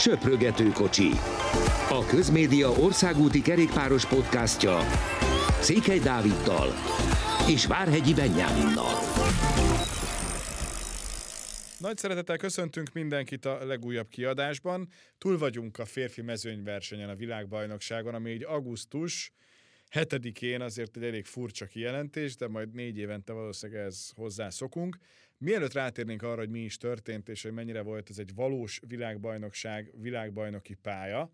Söprögető kocsi. A Közmédia országúti kerékpáros podcastja Székely Dáviddal és Várhegyi Benyáminnal. Nagy szeretettel köszöntünk mindenkit a legújabb kiadásban. Túl vagyunk a férfi mezőnyversenyen a világbajnokságon, ami egy augusztus hetedikén azért egy elég furcsa kijelentés, de majd négy évente valószínűleg ez hozzászokunk. Mielőtt rátérnénk arra, hogy mi is történt, és hogy mennyire volt ez egy valós világbajnokság, világbajnoki pálya,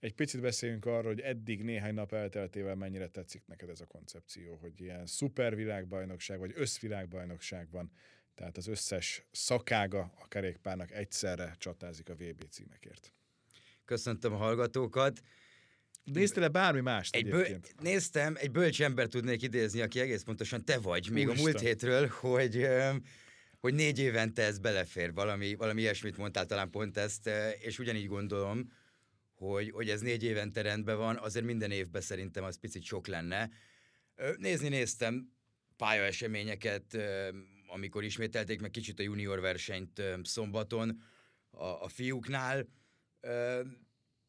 egy picit beszéljünk arról, hogy eddig néhány nap elteltével mennyire tetszik neked ez a koncepció, hogy ilyen szuper világbajnokság, vagy összvilágbajnokság van, tehát az összes szakága a kerékpárnak egyszerre csatázik a VB címekért. Köszöntöm a hallgatókat. Néztél-e bármi mást Egy egyébként? böl- néztem, egy bölcs ember tudnék idézni, aki egész pontosan te vagy, még Úristen. a múlt hétről, hogy, hogy négy évente ez belefér, valami, valami ilyesmit mondtál talán pont ezt, és ugyanígy gondolom, hogy, hogy ez négy évente rendben van, azért minden évben szerintem az picit sok lenne. Nézni néztem pályaeseményeket, amikor ismételték meg kicsit a junior versenyt szombaton a, a fiúknál.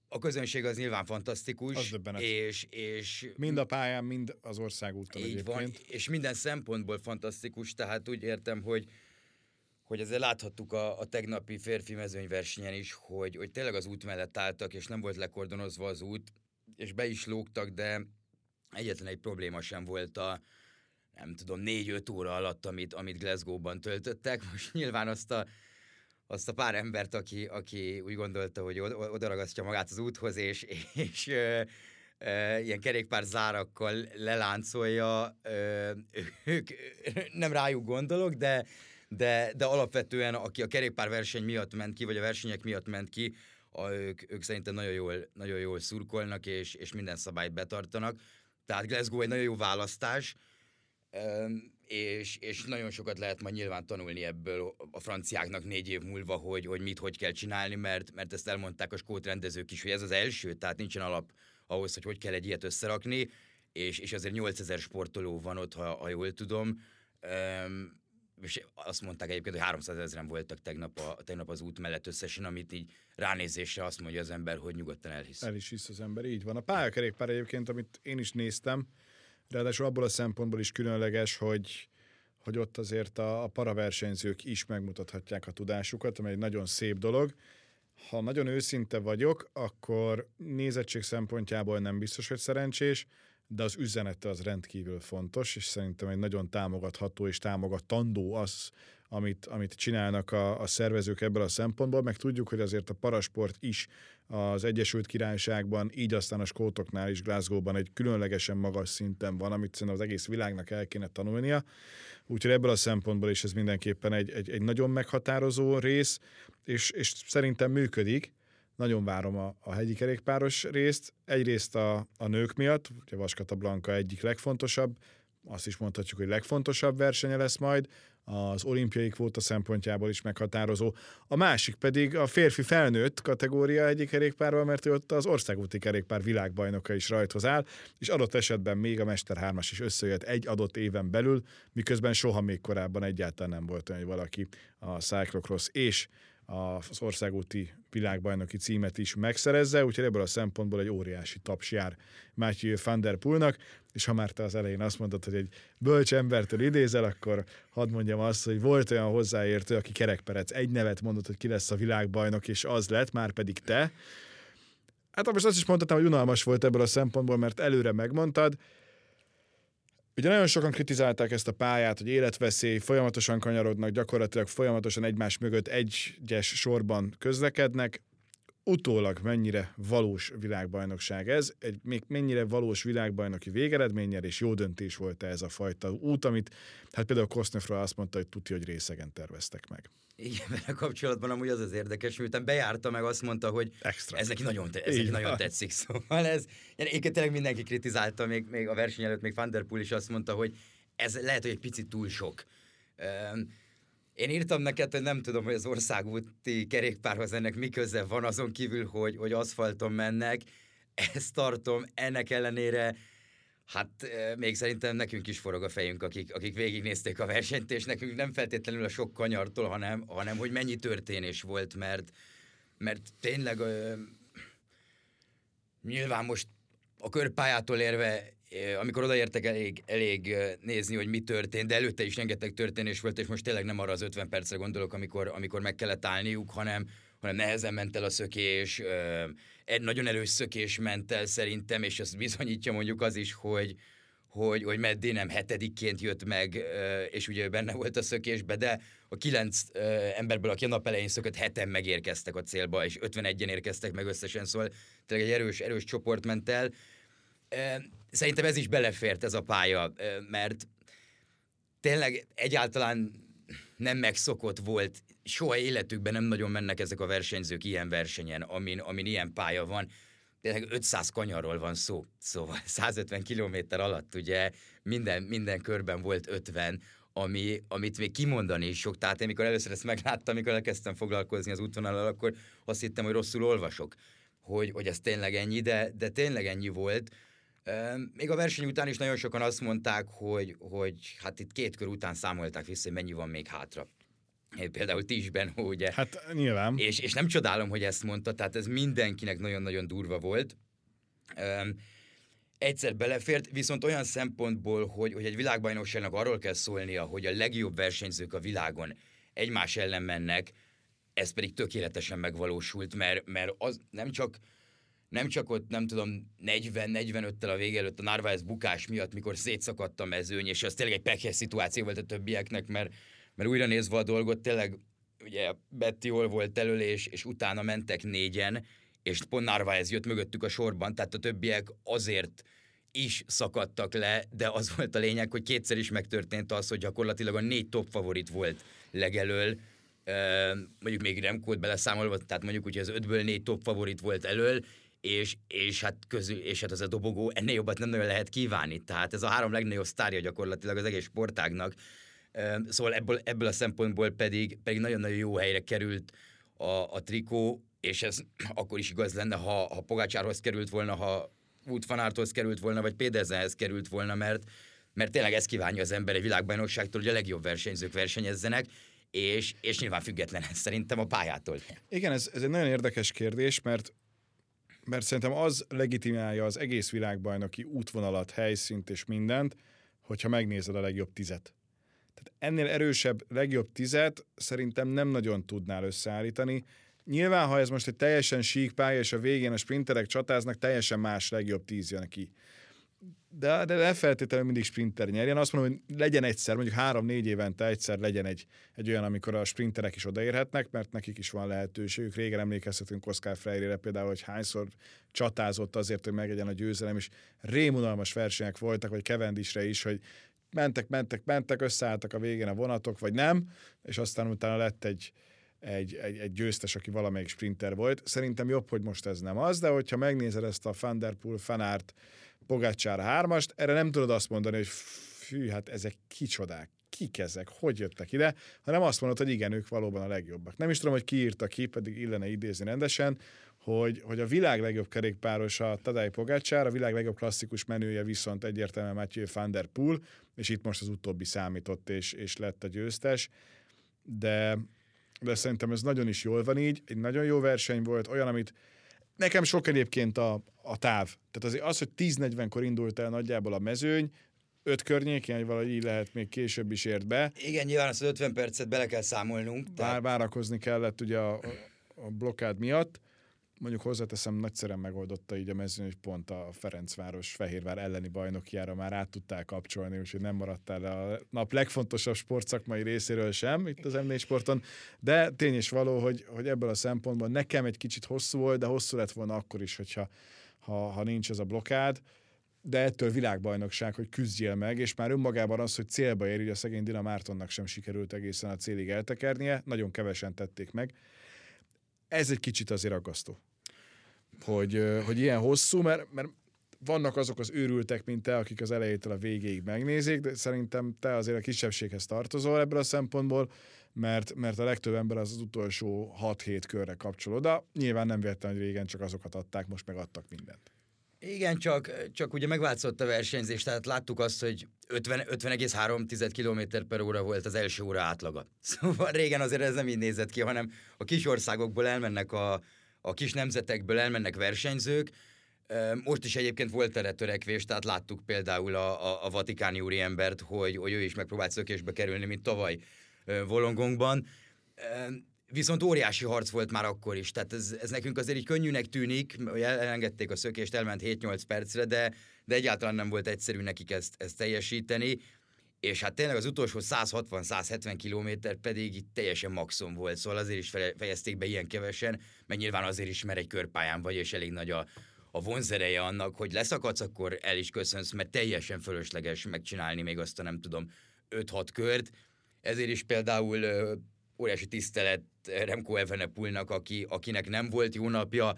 A közönség az nyilván fantasztikus, Az döbbenet. és, és Mind a pályán, mind az országúton így van, egyébként. és minden szempontból fantasztikus, tehát úgy értem, hogy hogy ezzel láthattuk a, a tegnapi férfi mezőnyversenyen is, hogy, hogy tényleg az út mellett álltak, és nem volt lekordonozva az út, és be is lógtak, de egyetlen egy probléma sem volt a, nem tudom, négy-öt óra alatt, amit, amit Glasgow-ban töltöttek. Most nyilván azt a, azt a pár embert, aki, aki úgy gondolta, hogy od- odaragasztja magát az úthoz, és, és ö, ö, ilyen kerékpár zárakkal leláncolja, ö, ők, nem rájuk gondolok, de, de, de alapvetően aki a kerékpárverseny miatt ment ki, vagy a versenyek miatt ment ki, a, ők, ők szerintem nagyon jól, nagyon jól szurkolnak, és, és minden szabályt betartanak. Tehát Glasgow egy nagyon jó választás, és, és nagyon sokat lehet majd nyilván tanulni ebből a franciáknak négy év múlva, hogy, hogy mit, hogy kell csinálni, mert, mert ezt elmondták a skót rendezők is, hogy ez az első, tehát nincsen alap ahhoz, hogy hogy kell egy ilyet összerakni, és, és azért 8000 sportoló van ott, ha, ha jól tudom, és azt mondták egyébként, hogy 300 ezeren voltak tegnap, a, tegnap az út mellett összesen, amit így ránézésre azt mondja az ember, hogy nyugodtan elhisz. El is hisz az ember, így van. A pályakerékpár egyébként, amit én is néztem, ráadásul abból a szempontból is különleges, hogy, hogy ott azért a, a paraversenyzők is megmutathatják a tudásukat, ami egy nagyon szép dolog. Ha nagyon őszinte vagyok, akkor nézettség szempontjából nem biztos, hogy szerencsés, de az üzenete az rendkívül fontos, és szerintem egy nagyon támogatható és támogatandó az, amit, amit csinálnak a, a szervezők ebből a szempontból, meg tudjuk, hogy azért a parasport is az Egyesült Királyságban, így aztán a skótoknál is Glasgow-ban egy különlegesen magas szinten van, amit szerintem az egész világnak el kéne tanulnia. Úgyhogy ebből a szempontból is ez mindenképpen egy, egy, egy nagyon meghatározó rész, és, és szerintem működik. Nagyon várom a, a hegyi kerékpáros részt. Egyrészt a, a nők miatt, ugye Vaskata Blanka egyik legfontosabb, azt is mondhatjuk, hogy legfontosabb versenye lesz majd, az olimpiai kvóta szempontjából is meghatározó. A másik pedig a férfi felnőtt kategória egyik kerékpárban, mert ő ott az országúti kerékpár világbajnoka is rajthoz áll, és adott esetben még a Mester 3 is összejött egy adott éven belül, miközben soha még korábban egyáltalán nem volt olyan, hogy valaki a cyclocross és az országúti világbajnoki címet is megszerezze, úgyhogy ebből a szempontból egy óriási taps jár Matthew van der Poelnak, és ha már te az elején azt mondtad, hogy egy bölcs embertől idézel, akkor hadd mondjam azt, hogy volt olyan hozzáértő, aki kerekperec egy nevet mondott, hogy ki lesz a világbajnok, és az lett, már pedig te. Hát most azt is mondhatom, hogy unalmas volt ebből a szempontból, mert előre megmondtad, Ugye nagyon sokan kritizálták ezt a pályát, hogy életveszély, folyamatosan kanyarodnak, gyakorlatilag folyamatosan egymás mögött egyes sorban közlekednek. Utólag mennyire valós világbajnokság ez, egy még mennyire valós világbajnoki végeredménnyel, és jó döntés volt ez a fajta út, amit hát például Kosznefra azt mondta, hogy tuti, hogy részegen terveztek meg. Igen, vele kapcsolatban amúgy az az érdekes, miután bejárta meg azt mondta, hogy Extra. ez neki nagyon, te- ez neki nagyon tetszik. Szóval ez, én tényleg mindenki kritizálta, még, még a verseny előtt még Van der Poel is azt mondta, hogy ez lehet, hogy egy picit túl sok. Üm, Én írtam neked, hogy nem tudom, hogy az országúti kerékpárhoz ennek mi köze van, azon kívül, hogy, hogy aszfalton mennek. Ezt tartom, ennek ellenére Hát még szerintem nekünk is forog a fejünk, akik, akik végignézték a versenyt, és nekünk nem feltétlenül a sok kanyartól, hanem, hanem hogy mennyi történés volt, mert mert tényleg ö, nyilván most a körpályától érve amikor odaértek elég, elég nézni, hogy mi történt, de előtte is rengeteg történés volt, és most tényleg nem arra az 50 percre gondolok, amikor, amikor meg kellett állniuk, hanem, hanem nehezen ment el a szökés, egy nagyon erős szökés ment el szerintem, és azt bizonyítja mondjuk az is, hogy, hogy, hogy Meddi nem hetedikként jött meg, és ugye benne volt a szökésbe, de a kilenc emberből, aki a nap elején szökött, heten megérkeztek a célba, és 51-en érkeztek meg összesen, szóval tényleg egy erős, erős csoport ment el. Szerintem ez is belefért ez a pálya, mert tényleg egyáltalán nem megszokott volt, soha életükben nem nagyon mennek ezek a versenyzők ilyen versenyen, amin, amin ilyen pálya van. Tényleg 500 kanyarról van szó, szóval 150 kilométer alatt ugye minden, minden körben volt 50, ami, amit még kimondani is sok. Tehát én, mikor először ezt megláttam, amikor elkezdtem foglalkozni az útvonalal, akkor azt hittem, hogy rosszul olvasok, hogy, hogy ez tényleg ennyi, de, de tényleg ennyi volt. Még a verseny után is nagyon sokan azt mondták, hogy, hogy hát itt két kör után számolták vissza, hogy mennyi van még hátra. Például ti is, Ben, ugye? Hát nyilván. És, és nem csodálom, hogy ezt mondta, tehát ez mindenkinek nagyon-nagyon durva volt. Um, egyszer belefért, viszont olyan szempontból, hogy, hogy egy világbajnokságnak arról kell szólnia, hogy a legjobb versenyzők a világon egymás ellen mennek, ez pedig tökéletesen megvalósult, mert, mert az nem csak nem csak ott, nem tudom, 40-45-tel a vége előtt a Narváez bukás miatt, mikor szétszakadt a mezőny, és az tényleg egy pekhes szituáció volt a többieknek, mert, mert újra nézve a dolgot, tényleg ugye Betty hol volt elől, és, és utána mentek négyen, és pont Narváez jött mögöttük a sorban, tehát a többiek azért is szakadtak le, de az volt a lényeg, hogy kétszer is megtörtént az, hogy gyakorlatilag a négy top favorit volt legelől, mondjuk még Remkót beleszámolva, tehát mondjuk, hogy az ötből négy top favorit volt elől, és, és, hát közül, és hát az a dobogó ennél jobbat nem nagyon lehet kívánni. Tehát ez a három legnagyobb sztárja gyakorlatilag az egész sportágnak. Szóval ebből, ebből a szempontból pedig, pedig nagyon-nagyon jó helyre került a, a trikó, és ez akkor is igaz lenne, ha, ha Pogácsárhoz került volna, ha Wood került volna, vagy Péderzenhez került volna, mert, mert tényleg ez kívánja az ember egy világbajnokságtól, hogy a legjobb versenyzők versenyezzenek, és, és nyilván független szerintem a pályától. Igen, ez, ez egy nagyon érdekes kérdés, mert mert szerintem az legitimálja az egész világbajnoki útvonalat, helyszínt és mindent, hogyha megnézed a legjobb tizet. Tehát ennél erősebb legjobb tizet szerintem nem nagyon tudnál összeállítani. Nyilván, ha ez most egy teljesen sík pálya, és a végén a sprinterek csatáznak, teljesen más legjobb tíz jön ki de, de ne feltétlenül mindig sprinter nyerjen. Azt mondom, hogy legyen egyszer, mondjuk három-négy évente egyszer legyen egy, egy olyan, amikor a sprinterek is odaérhetnek, mert nekik is van lehetőségük. Régen emlékezhetünk Oscar Freire-re például, hogy hányszor csatázott azért, hogy megegyen a győzelem, és rémunalmas versenyek voltak, vagy Kevendisre is, hogy mentek, mentek, mentek, összeálltak a végén a vonatok, vagy nem, és aztán utána lett egy, egy, egy, egy győztes, aki valamelyik sprinter volt. Szerintem jobb, hogy most ez nem az, de hogyha megnézed ezt a Van Der Poel, Fanart, Pogácsár hármast, erre nem tudod azt mondani, hogy fű, hát ezek kicsodák, kik ezek, hogy jöttek ide, hanem azt mondod, hogy igen, ők valóban a legjobbak. Nem is tudom, hogy ki írta ki, pedig illene idézni rendesen, hogy, hogy a világ legjobb kerékpáros a Tadej Pogácsár, a világ legjobb klasszikus menője viszont egyértelműen Mathieu van der Poel, és itt most az utóbbi számított, és, és lett a győztes, de, de szerintem ez nagyon is jól van így, egy nagyon jó verseny volt, olyan, amit Nekem sok egyébként a, a táv. Tehát azért az, hogy 10-40-kor indult el nagyjából a mezőny, öt környékén, vagy valahogy így lehet még később is ért be. Igen, nyilván az 50 percet bele kell számolnunk. Tehát... várakozni kellett ugye a, a blokkád miatt mondjuk hozzáteszem, nagyszerűen megoldotta így a mezőn, hogy pont a Ferencváros Fehérvár elleni bajnokjára már át tudtál kapcsolni, úgyhogy nem maradtál le a nap legfontosabb sportszakmai részéről sem itt az m sporton, de tény is való, hogy, hogy ebből a szempontból nekem egy kicsit hosszú volt, de hosszú lett volna akkor is, hogyha ha, ha nincs ez a blokád, de ettől világbajnokság, hogy küzdjél meg, és már önmagában az, hogy célba ér, ugye a szegény Dina Mártonnak sem sikerült egészen a célig eltekernie, nagyon kevesen tették meg. Ez egy kicsit azért aggasztó hogy, hogy ilyen hosszú, mert, mert vannak azok az őrültek, mint te, akik az elejétől a végéig megnézik, de szerintem te azért a kisebbséghez tartozol ebből a szempontból, mert, mert a legtöbb ember az, az utolsó 6-7 körre kapcsol oda. Nyilván nem vettem, hogy régen csak azokat adták, most meg adtak mindent. Igen, csak, csak ugye megváltozott a versenyzés, tehát láttuk azt, hogy 50, 50,3 km per óra volt az első óra átlaga. Szóval régen azért ez nem így nézett ki, hanem a kis országokból elmennek a, a kis nemzetekből elmennek versenyzők, most is egyébként volt erre törekvés, tehát láttuk például a, a, a vatikáni úriembert, hogy, hogy ő is megpróbált szökésbe kerülni, mint tavaly Volongongban. Viszont óriási harc volt már akkor is, tehát ez, ez nekünk azért így könnyűnek tűnik, hogy elengedték a szökést, elment 7-8 percre, de, de egyáltalán nem volt egyszerű nekik ezt, ezt teljesíteni, és hát tényleg az utolsó 160-170 kilométer pedig itt teljesen maximum volt, szóval azért is fejezték be ilyen kevesen, meg nyilván azért is, mert egy körpályán vagy, és elég nagy a, a vonzereje annak, hogy leszakadsz, akkor el is köszönsz, mert teljesen fölösleges megcsinálni még azt a nem tudom 5-6 kört. Ezért is például ö, óriási tisztelet Remco Evenepulnak, aki, akinek nem volt jó napja,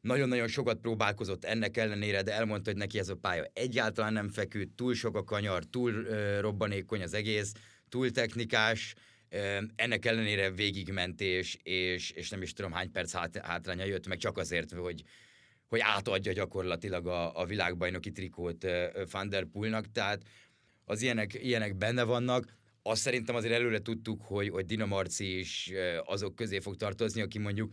nagyon-nagyon sokat próbálkozott ennek ellenére, de elmondta, hogy neki ez a pálya egyáltalán nem feküdt, túl sok a kanyar, túl ö, robbanékony az egész, túl technikás, ö, ennek ellenére végigmentés, és, és nem is tudom hány perc hát, hátránya jött meg csak azért, hogy, hogy átadja gyakorlatilag a, a világbajnoki trikót Van der tehát az ilyenek, ilyenek benne vannak. Azt szerintem azért előre tudtuk, hogy, hogy Dina Marci is azok közé fog tartozni, aki mondjuk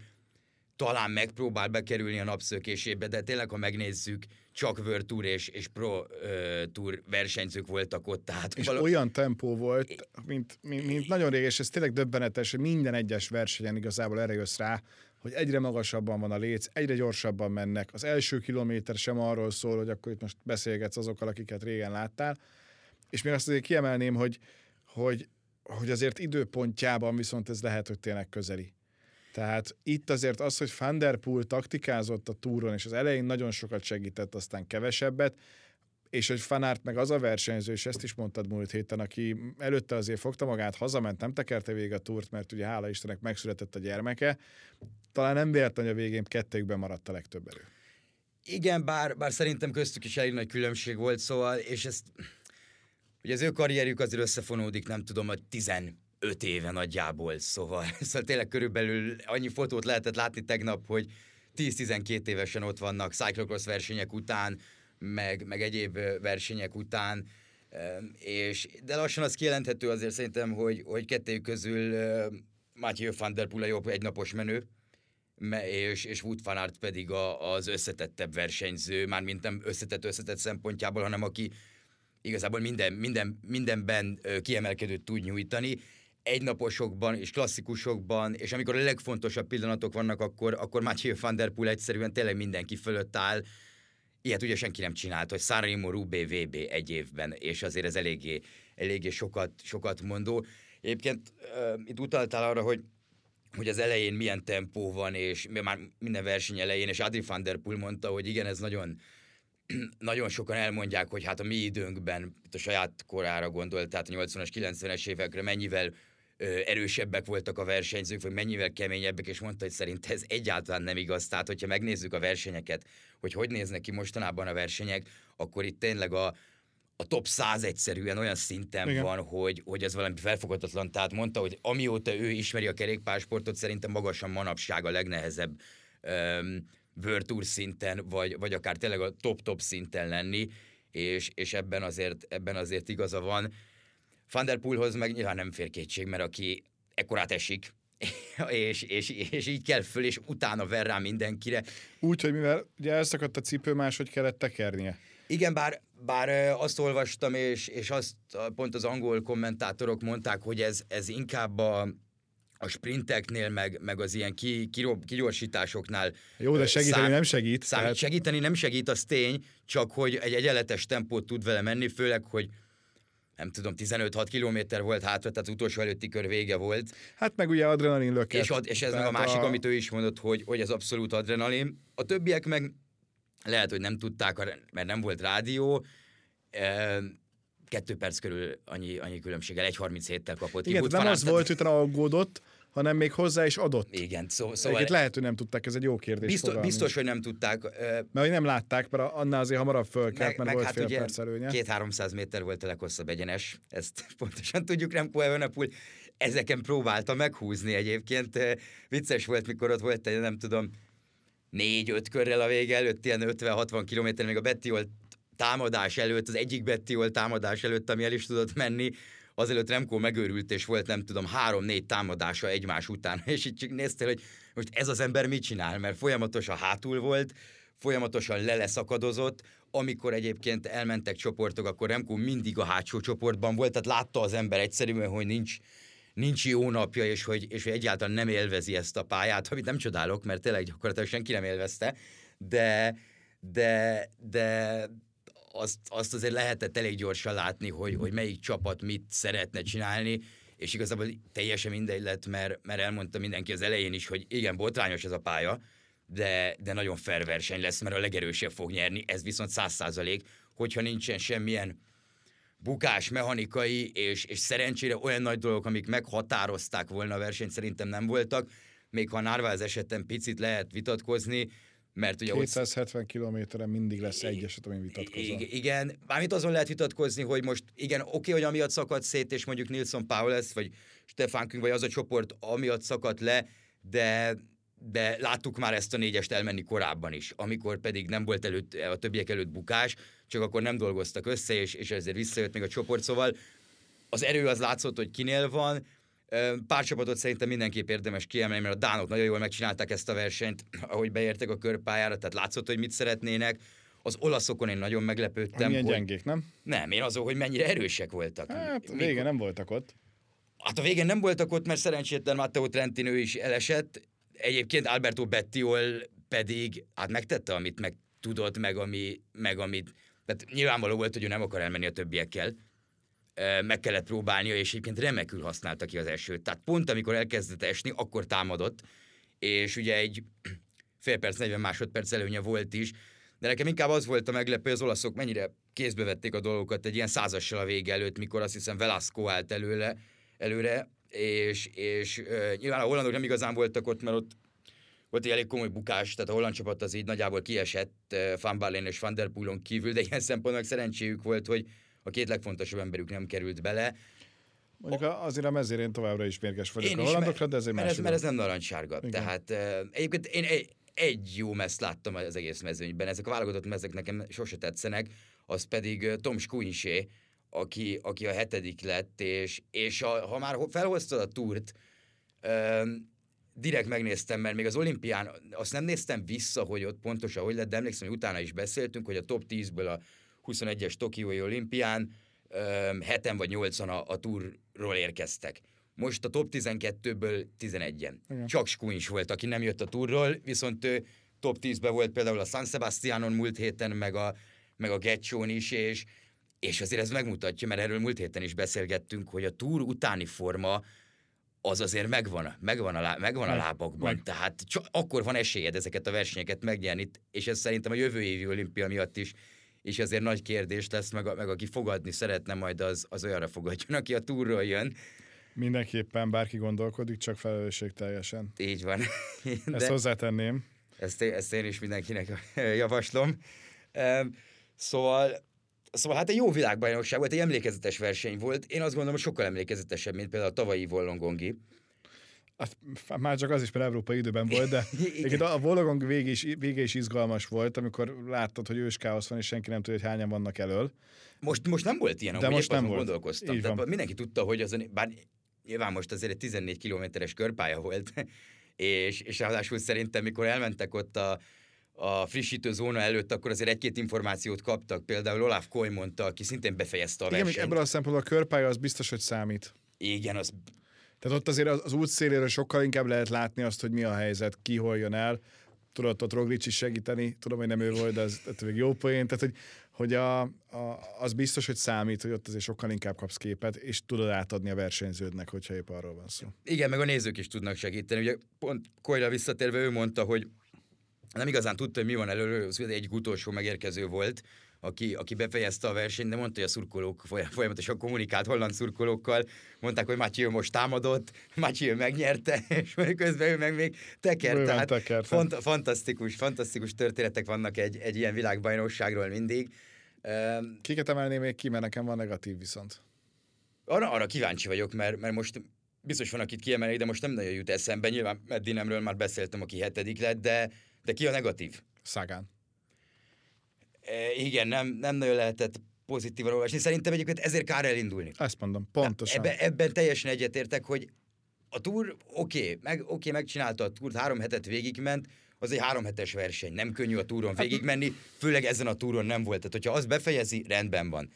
talán megpróbál bekerülni a napszökésébe, de tényleg, ha megnézzük, csak World Tour és, és Pro uh, Tour versenyzők voltak ott. Tehát és való... olyan tempó volt, mint, mint, mint nagyon rég, és ez tényleg döbbenetes, hogy minden egyes versenyen igazából erre jössz rá, hogy egyre magasabban van a léc, egyre gyorsabban mennek. Az első kilométer sem arról szól, hogy akkor itt most beszélgetsz azokkal, akiket régen láttál. És még azt azért kiemelném, hogy, hogy, hogy azért időpontjában viszont ez lehet, hogy tényleg közeli. Tehát itt azért az, hogy Van der Poel taktikázott a túron, és az elején nagyon sokat segített, aztán kevesebbet, és hogy Fanárt meg az a versenyző, és ezt is mondtad múlt héten, aki előtte azért fogta magát, hazament, nem tekerte végig a túrt, mert ugye hála Istennek megszületett a gyermeke, talán nem véletlen, hogy a végén kettőkben maradt a legtöbb erő. Igen, bár, bár szerintem köztük is elég nagy különbség volt, szóval, és ezt, ugye az ő karrierjük azért összefonódik, nem tudom, a 15 éve nagyjából, szóval, szóval tényleg körülbelül annyi fotót lehetett látni tegnap, hogy 10-12 évesen ott vannak cyclocross versenyek után, meg, meg egyéb versenyek után, és, de lassan az kijelenthető azért szerintem, hogy, hogy kettőjük közül Mathieu van der Poel a jobb egynapos menő, és, és Wood van Aert pedig a, az összetettebb versenyző, már mint nem összetett összetett szempontjából, hanem aki igazából minden, minden, mindenben kiemelkedőt tud nyújtani, egynaposokban és klasszikusokban, és amikor a legfontosabb pillanatok vannak, akkor, akkor Mathieu van der Poel egyszerűen tényleg mindenki fölött áll, Ilyet ugye senki nem csinált, hogy Sanremo Rubé VB egy évben, és azért ez eléggé, eléggé sokat, sokat mondó. Egyébként uh, itt utaltál arra, hogy hogy az elején milyen tempó van, és már minden verseny elején, és Adri van der Poel mondta, hogy igen, ez nagyon, nagyon sokan elmondják, hogy hát a mi időnkben, itt a saját korára gondolt, tehát a 80-as, 90-es évekre mennyivel erősebbek voltak a versenyzők, vagy mennyivel keményebbek, és mondta, hogy szerint ez egyáltalán nem igaz. Tehát, hogyha megnézzük a versenyeket, hogy hogy néznek ki mostanában a versenyek, akkor itt tényleg a, a top 100 egyszerűen olyan szinten Igen. van, hogy, hogy ez valami felfoghatatlan. Tehát mondta, hogy amióta ő ismeri a kerékpársportot, szerintem magasan manapság a legnehezebb um, World Tour szinten, vagy, vagy akár tényleg a top-top szinten lenni, és, és ebben, azért, ebben azért igaza van. Van der Poelhoz meg nyilván nem fér kétség, mert aki ekkorát esik, és, és, és így kell föl, és utána ver rá mindenkire. Úgy, hogy mivel ugye elszakadt a cipő, máshogy kellett tekernie. Igen, bár, bár azt olvastam, és, és azt pont az angol kommentátorok mondták, hogy ez, ez inkább a, a sprinteknél, meg, meg az ilyen ki, kirob, kigyorsításoknál. Jó, de segíteni szám, nem segít. Szám, tehát... Segíteni nem segít, az tény, csak hogy egy egyenletes tempót tud vele menni, főleg, hogy nem tudom, 15-6 kilométer volt hátra, tehát utolsó előtti kör vége volt. Hát meg ugye adrenalin löket. És, ad, és ez meg a másik, a... amit ő is mondott, hogy, hogy ez abszolút adrenalin. A többiek meg lehet, hogy nem tudták, mert nem volt rádió, kettő perc körül annyi, annyi különbséggel, 1.37-tel kapott. Igen, nem az volt, hogy aggódott, hanem még hozzá is adott. Igen, szó, szóval... Egyébként lehet, hogy nem tudták, ez egy jó kérdés. Biztos, biztos hogy nem tudták. Mert hogy nem látták, mert annál azért hamarabb fölkelt, mert meg volt hát fél ugye perc előnye. Két-háromszáz méter volt a leghosszabb egyenes, ezt pontosan tudjuk, nem Evenepoel ezeken próbálta meghúzni egyébként. Vicces volt, mikor ott volt egy, nem tudom, négy-öt körrel a vége előtt, ilyen 50-60 kilométer, még a Bettiol támadás előtt, az egyik Bettiol támadás előtt, ami el is tudott menni, azelőtt Remco megőrült, és volt nem tudom, három-négy támadása egymás után, és így csak néztél, hogy most ez az ember mit csinál, mert folyamatosan hátul volt, folyamatosan leleszakadozott, amikor egyébként elmentek csoportok, akkor Remco mindig a hátsó csoportban volt, tehát látta az ember egyszerűen, hogy nincs, nincs jó napja, és hogy, és hogy egyáltalán nem élvezi ezt a pályát, amit nem csodálok, mert tényleg gyakorlatilag senki nem élvezte, de, de, de azt, azt azért lehetett elég gyorsan látni, hogy, hogy melyik csapat mit szeretne csinálni, és igazából teljesen mindegy lett, mert, mert elmondta mindenki az elején is, hogy igen, botrányos ez a pálya, de, de nagyon fair verseny lesz, mert a legerősebb fog nyerni, ez viszont száz százalék, hogyha nincsen semmilyen bukás, mechanikai és, és szerencsére olyan nagy dolgok, amik meghatározták volna a versenyt, szerintem nem voltak, még ha Narváez esetben picit lehet vitatkozni, mert ugye 270 ott... kilométeren mindig lesz egy eset, ami vitatkozol. Igen, mármint azon lehet vitatkozni, hogy most igen, oké, okay, hogy amiatt szakadt szét, és mondjuk Nilsson Paulus, vagy Stefan Küng, vagy az a csoport amiatt szakadt le, de de láttuk már ezt a négyest elmenni korábban is, amikor pedig nem volt előtt, a többiek előtt bukás, csak akkor nem dolgoztak össze, és, és ezért visszajött még a csoport, szóval az erő az látszott, hogy kinél van, Pár csapatot szerintem mindenképp érdemes kiemelni, mert a dánok nagyon jól megcsinálták ezt a versenyt, ahogy beértek a körpályára, tehát látszott, hogy mit szeretnének. Az olaszokon én nagyon meglepődtem. Milyen hogy... gyengék, nem? Nem, én azon, hogy mennyire erősek voltak. Hát a vége nem voltak ott. Hát a végén nem voltak ott, mert szerencsétlen Matteo Trentin ő is elesett. Egyébként Alberto Bettiol pedig hát megtette, amit meg tudott, meg, ami, meg amit... Tehát nyilvánvaló volt, hogy ő nem akar elmenni a többiekkel meg kellett próbálnia, és egyébként remekül használta ki az esőt. Tehát pont amikor elkezdett esni, akkor támadott, és ugye egy fél perc, 40 másodperc előnye volt is, de nekem inkább az volt a meglepő, hogy az olaszok mennyire kézbe vették a dolgokat egy ilyen százassal a vége előtt, mikor azt hiszem Velasco állt előle, előre, és, és uh, nyilván a hollandok nem igazán voltak ott, mert ott volt egy elég komoly bukás, tehát a holland csapat az így nagyjából kiesett uh, Van Balen és Van der Poolon kívül, de ilyen szempontból szerencséjük volt, hogy a két legfontosabb emberük nem került bele. Mondjuk azért a mezérén továbbra is mérges vagyok én a hollandokra, de ezért mert ez, mert ez nem narancssárga. Igen. Tehát uh, egyébként én egy, egy jó meszt láttam az egész mezőnyben. Ezek a válogatott mezek nekem sose tetszenek, az pedig uh, Tom Skuinsé, aki, aki a hetedik lett, és, és a, ha már felhoztad a túrt, uh, direkt megnéztem, mert még az olimpián azt nem néztem vissza, hogy ott pontosan hogy lett, de emlékszem, hogy utána is beszéltünk, hogy a top 10-ből a 21-es Tokiói olimpián heten vagy nyolcan a, a túrról érkeztek. Most a top 12-ből 11-en. Igen. Csak Skuins volt, aki nem jött a túrról, viszont ő top 10-ben volt például a San Sebastianon múlt héten, meg a, meg a Getchón is, és, és azért ez megmutatja, mert erről múlt héten is beszélgettünk, hogy a túr utáni forma az azért megvan, megvan, a, lá, megvan a lábakban, meg. tehát csak akkor van esélyed ezeket a versenyeket megnyerni, és ez szerintem a jövő évi olimpia miatt is és azért nagy kérdés lesz, meg, meg aki fogadni szeretne, majd az, az olyanra fogadjon, aki a túról jön. Mindenképpen bárki gondolkodik, csak teljesen. Így van. De ezt hozzátenném. Ezt, ezt én is mindenkinek javaslom. Szóval Szóval hát egy jó világbajnokság volt, egy emlékezetes verseny volt. Én azt gondolom, hogy sokkal emlékezetesebb, mint például a tavalyi Vollongongi. Hát, már csak az is, mert európai időben volt, de a Vologong vége is, vége is izgalmas volt, amikor láttad, hogy őskáosz van, és senki nem tudja, hogy hányan vannak elől. Most, most nem volt ilyen, de most nem volt. gondolkoztam. De mindenki tudta, hogy az, bár nyilván most azért egy 14 kilométeres körpálya volt, és, és ráadásul szerintem, mikor elmentek ott a, a frissítő zóna előtt, akkor azért egy-két információt kaptak. Például Olaf Koy mondta, aki szintén befejezte a versenyt. Igen, ebből a szempontból a körpálya az biztos, hogy számít. Igen, az tehát ott azért az út széléről sokkal inkább lehet látni azt, hogy mi a helyzet, ki hol jön el. Tudod ott Roglic is segíteni, tudom, hogy nem ő volt, de ez, még jó poén. Tehát, hogy, hogy a, a, az biztos, hogy számít, hogy ott azért sokkal inkább kapsz képet, és tudod átadni a versenyződnek, hogyha épp arról van szó. Igen, meg a nézők is tudnak segíteni. Ugye pont Koyra visszatérve ő mondta, hogy nem igazán tudta, hogy mi van előről, az egy utolsó megérkező volt, aki, aki befejezte a versenyt, de mondta, hogy a szurkolók folyamatosan kommunikált holland szurkolókkal, mondták, hogy Mathieu most támadott, Mathieu megnyerte, és közben ő meg még tekert. Tehát fant- fantasztikus, fantasztikus történetek vannak egy, egy ilyen világbajnokságról mindig. Kiket emelném még ki, mert nekem van negatív viszont. Arra, arra kíváncsi vagyok, mert, mert most biztos van, akit kiemelni, de most nem nagyon jut eszembe. Nyilván Meddinemről már beszéltem, aki hetedik lett, de, De ki a negatív? Szagán. E, igen, nem, nem nagyon lehetett pozitívan olvasni. Szerintem egyébként ezért kár elindulni. Ezt mondom, pontosan. Ebben, ebben teljesen egyetértek, hogy a túr oké, okay, meg, okay, megcsinálta a túrt, három hetet végigment, az egy három hetes verseny, nem könnyű a túron hát, végigmenni, főleg ezen a túron nem volt. Tehát, hogyha az befejezi, rendben van.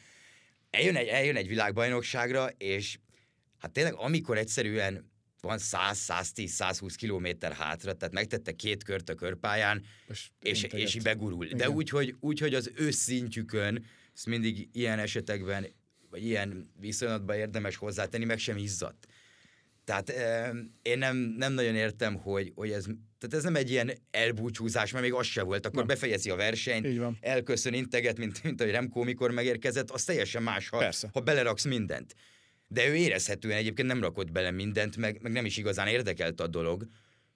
Eljön egy, eljön egy világbajnokságra, és hát tényleg amikor egyszerűen van 100-110-120 kilométer hátra, tehát megtette két kört a körpályán, és, és, és így begurul. Igen. De úgy hogy, úgy, hogy az ő szintjükön, ezt mindig ilyen esetekben, vagy ilyen viszonylatban érdemes hozzátenni, meg sem izzadt. Tehát euh, én nem, nem nagyon értem, hogy, hogy ez, tehát ez nem egy ilyen elbúcsúzás, mert még az se volt, akkor nem. befejezi a versenyt, elköszön, integet, mint, mint ahogy Remco mikor megérkezett, az teljesen más, ha, ha beleraksz mindent. De ő érezhetően egyébként nem rakott bele mindent, meg, meg nem is igazán érdekelt a dolog,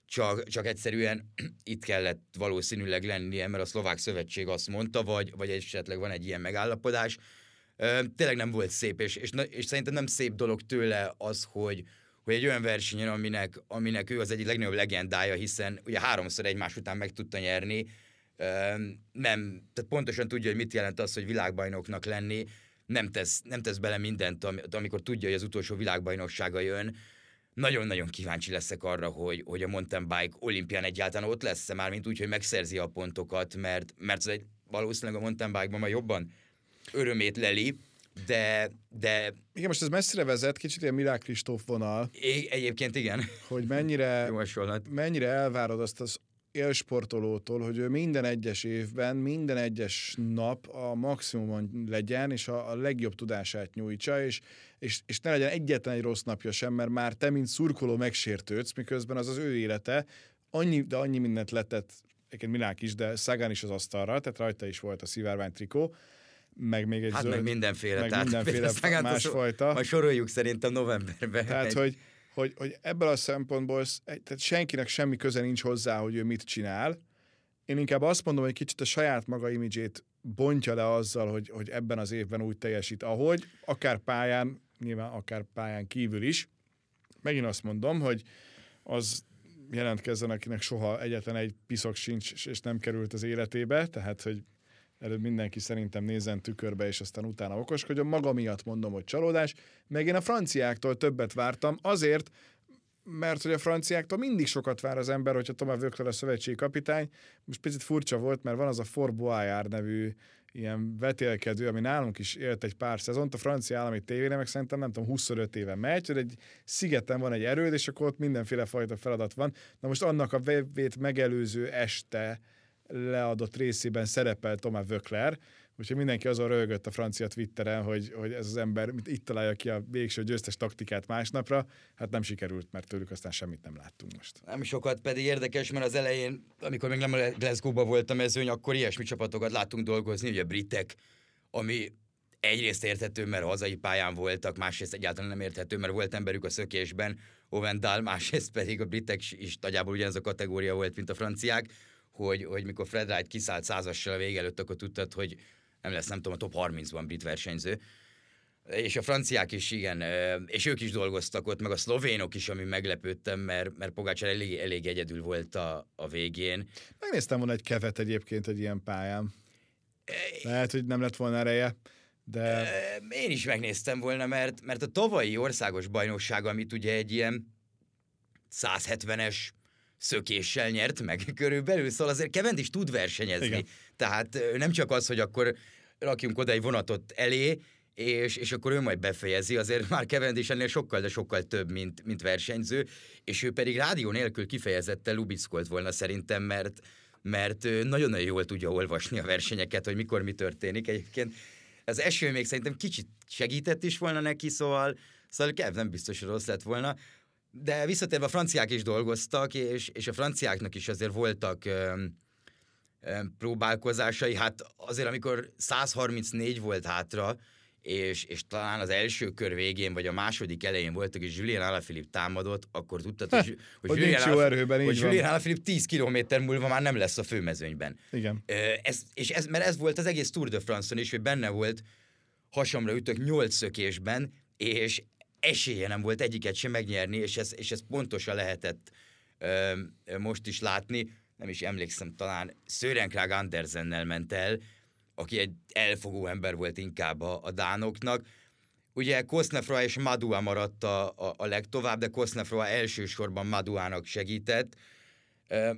csak, csak egyszerűen itt kellett valószínűleg lennie, mert a szlovák szövetség azt mondta, vagy, vagy esetleg van egy ilyen megállapodás. Tényleg nem volt szép, és, és, és szerintem nem szép dolog tőle az, hogy, hogy egy olyan versenyen, aminek, aminek ő az egyik legnagyobb legendája, hiszen ugye háromszor egymás után meg tudta nyerni, nem, tehát pontosan tudja, hogy mit jelent az, hogy világbajnoknak lenni, nem tesz, nem tesz bele mindent, amikor tudja, hogy az utolsó világbajnoksága jön. Nagyon-nagyon kíváncsi leszek arra, hogy, hogy a mountain bike olimpián egyáltalán ott lesz-e már, mint úgy, hogy megszerzi a pontokat, mert, mert ez egy, valószínűleg a mountain bike-ban majd jobban örömét leli, de, de... Igen, most ez messzire vezet, kicsit ilyen Milák Kristóf vonal. É, egyébként igen. Hogy mennyire, mennyire elvárod azt az élsportolótól, hogy ő minden egyes évben, minden egyes nap a maximumon legyen, és a, a legjobb tudását nyújtsa, és, és, és ne legyen egyetlen egy rossz napja sem, mert már te, mint szurkoló megsértődsz, miközben az az ő élete, annyi, de annyi mindent letett, egyébként Milák is, de Szagán is az asztalra, tehát rajta is volt a szivárvány trikó, meg még egy hát zöld, meg mindenféle, meg tehát mindenféle másfajta. Majd soroljuk szerintem novemberben. Tehát, egy... hogy, hogy, hogy ebből a szempontból tehát senkinek semmi köze nincs hozzá, hogy ő mit csinál. Én inkább azt mondom, hogy kicsit a saját maga imidzsét bontja le azzal, hogy, hogy ebben az évben úgy teljesít, ahogy, akár pályán, nyilván akár pályán kívül is. Megint azt mondom, hogy az jelentkezzen, akinek soha egyetlen egy piszok sincs, és nem került az életébe, tehát, hogy előbb mindenki szerintem nézzen tükörbe, és aztán utána okoskodjon. Maga miatt mondom, hogy csalódás. Meg én a franciáktól többet vártam, azért, mert hogy a franciáktól mindig sokat vár az ember, hogyha Tomás Vökler a szövetségi kapitány. Most picit furcsa volt, mert van az a Fort Boyard nevű ilyen vetélkedő, ami nálunk is élt egy pár szezont, a francia állami tévére, meg szerintem nem tudom, 25 éve megy, hogy egy szigeten van egy erőd, és akkor ott mindenféle fajta feladat van. Na most annak a vét megelőző este leadott részében szerepel Tomás Vökler, úgyhogy mindenki azon röhögött a francia Twitteren, hogy, hogy ez az ember itt találja ki a végső győztes taktikát másnapra. Hát nem sikerült, mert tőlük aztán semmit nem láttunk most. Nem sokat, pedig érdekes, mert az elején, amikor még nem a Glasgow-ba volt a mezőny, akkor ilyesmi csapatokat láttunk dolgozni, ugye britek, ami egyrészt érthető, mert hazai pályán voltak, másrészt egyáltalán nem érthető, mert volt emberük a szökésben, Ovendal, másrészt pedig a britek is nagyjából ugyanaz a kategória volt, mint a franciák hogy, hogy mikor Fred Wright kiszállt százassal a vége előtt, akkor tudtad, hogy nem lesz, nem tudom, a top 30-ban brit versenyző. És a franciák is, igen, és ők is dolgoztak ott, meg a szlovénok is, ami meglepődtem, mert, mert Pogácsár elég, elég egyedül volt a, a végén. Megnéztem volna egy kevet egyébként egy ilyen pályán. Lehet, hogy nem lett volna ereje, de... Én is megnéztem volna, mert, mert a tavalyi országos bajnokság, amit ugye egy ilyen 170-es szökéssel nyert meg körülbelül, szóval azért Kevent is tud versenyezni. Igen. Tehát nem csak az, hogy akkor rakjunk oda egy vonatot elé, és, és akkor ő majd befejezi, azért már Kevent is ennél sokkal, de sokkal több, mint, mint versenyző, és ő pedig rádió nélkül kifejezetten lubickolt volna szerintem, mert, mert nagyon-nagyon jól tudja olvasni a versenyeket, hogy mikor mi történik. Egyébként az eső még szerintem kicsit segített is volna neki, szóval, szóval Kev nem biztos, hogy rossz lett volna. De visszatérve a franciák is dolgoztak, és, és a franciáknak is azért voltak ö, ö, próbálkozásai. Hát azért, amikor 134 volt hátra, és, és talán az első kör végén, vagy a második elején voltak, és Julien Alaphilippe támadott, akkor tudtad, hogy, hogy, hogy Julien, Ala, erőben, hogy Julien Alaphilippe 10 kilométer múlva már nem lesz a főmezőnyben. Igen. Ez, és ez, mert ez volt az egész Tour de France-on is, hogy benne volt hasamra ütök nyolc szökésben, és esélye nem volt egyiket sem megnyerni, és ez, és ez pontosan lehetett ö, most is látni. nem is emlékszem, talán Sören Andersennel ment el, aki egy elfogó ember volt inkább a, a dánoknak. Ugye Kosznefra és Madua maradt a, a, a legtovább, de Kosznefra elsősorban Maduának segített.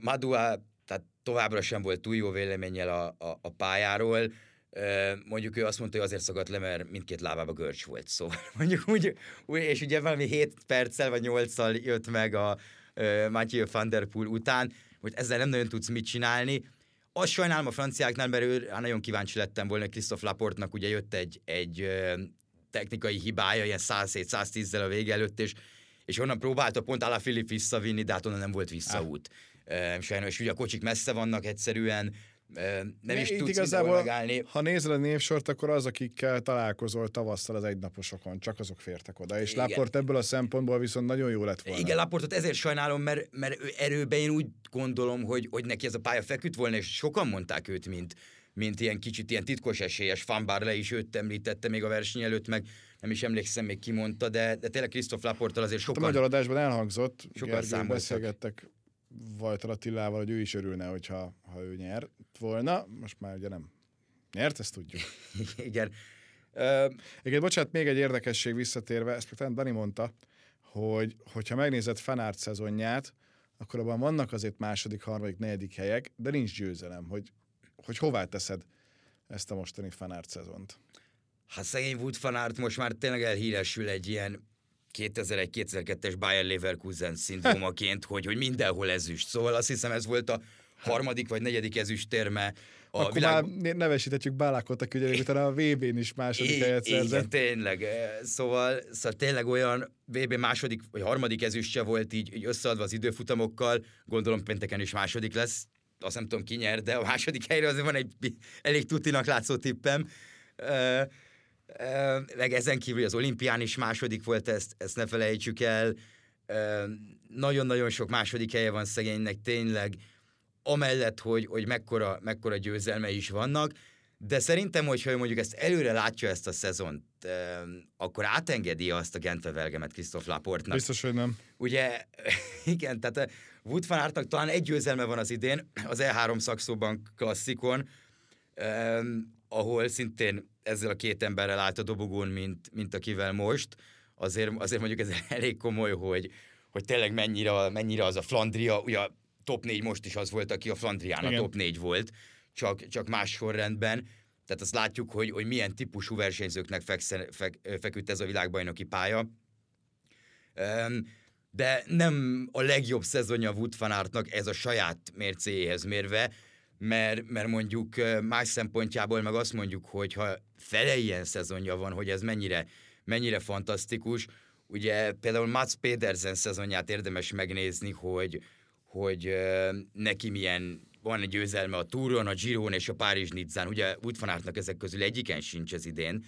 Madua tehát továbbra sem volt túl jó véleménnyel a, a, a pályáról. Uh, mondjuk ő azt mondta, hogy azért szagadt le, mert mindkét lábába görcs volt. Szóval mondjuk úgy, és ugye valami 7 perccel vagy 8-szal jött meg a uh, Mathieu van der Poel után, hogy ezzel nem nagyon tudsz mit csinálni. Azt sajnálom a franciáknál, mert ő, hát nagyon kíváncsi lettem volna, Christophe Laportnak ugye jött egy, egy technikai hibája, ilyen 107-110-zel a vége előtt, és, és onnan próbálta pont Philip visszavinni, de hát onnan nem volt visszaút. Ah. Sajnos ugye a kocsik messze vannak egyszerűen, nem is tudsz igazából, megállni. Ha nézed a névsort, akkor az, akikkel találkozol tavasszal az egynaposokon, csak azok fértek oda. És Igen. Laport ebből a szempontból viszont nagyon jó lett volna. Igen, Laportot ezért sajnálom, mert, mert ő erőben én úgy gondolom, hogy, hogy neki ez a pálya feküdt volna, és sokan mondták őt, mint, mint ilyen kicsit ilyen titkos esélyes fan, bár le is őt említette még a verseny előtt, meg nem is emlékszem még ki mondta, de, de tényleg Krisztof Laporttal azért sokan... Hát a magyar adásban elhangzott, sokan Gergő beszélgettek Vajtar Attilával, hogy ő is örülne, hogyha ha ő nyert volna. Most már ugye nem nyert, ezt tudjuk. Igen. Uh, Igen, bocsánat, még egy érdekesség visszatérve, ezt talán Dani mondta, hogy hogyha megnézed Fanárt szezonját, akkor abban vannak azért második, harmadik, negyedik helyek, de nincs győzelem, hogy, hogy hová teszed ezt a mostani Fanárt szezont. Hát szegény Wood Fanárt most már tényleg elhíresül egy ilyen 2001-2002-es Bayer Leverkusen szindrómaként, hogy, hogy mindenhol ezüst. Szóval azt hiszem ez volt a harmadik vagy negyedik ezüstérme a Akkor világ... már nevesíthetjük Bálákot, aki ugye utána a VB-n is második helyet szerzett. Igen, tényleg. Szóval, szóval tényleg olyan VB második vagy harmadik ezüstje volt így, így összeadva az időfutamokkal, gondolom pénteken is második lesz, azt nem tudom ki nyer, de a második helyre azért van egy elég tutinak látszó tippem. Meg ezen kívül az olimpián is második volt, ezt, ezt ne felejtsük el. Nagyon-nagyon sok második helye van szegénynek tényleg, amellett, hogy, hogy mekkora, mekkora győzelme is vannak, de szerintem, hogyha mondjuk ezt előre látja ezt a szezont, akkor átengedi azt a Gentve-Velgemet Krisztof Laportnak. Biztos, hogy nem. Ugye, igen, tehát Wood van Aertnak talán egy győzelme van az idén, az E3 szakszóban klasszikon, ahol szintén ezzel a két emberrel állt a dobogón, mint, mint akivel most, azért, azért mondjuk ez elég komoly, hogy, hogy tényleg mennyire, mennyire az a Flandria, ugye a top 4 most is az volt, aki a Flandrián a top 4 volt, csak, csak más sorrendben. Tehát azt látjuk, hogy, hogy milyen típusú versenyzőknek fekszen, fek, feküdt ez a világbajnoki pálya. De nem a legjobb szezonja Wood van Aertnak ez a saját mércéhez mérve, mert, mert mondjuk más szempontjából meg azt mondjuk, hogy ha fele ilyen szezonja van, hogy ez mennyire, mennyire fantasztikus, ugye például Mats Pedersen szezonját érdemes megnézni, hogy, hogy neki milyen van egy győzelme a Túron, a Giron és a Párizs Nizzán. Ugye Wood ezek közül egyiken sincs ez idén,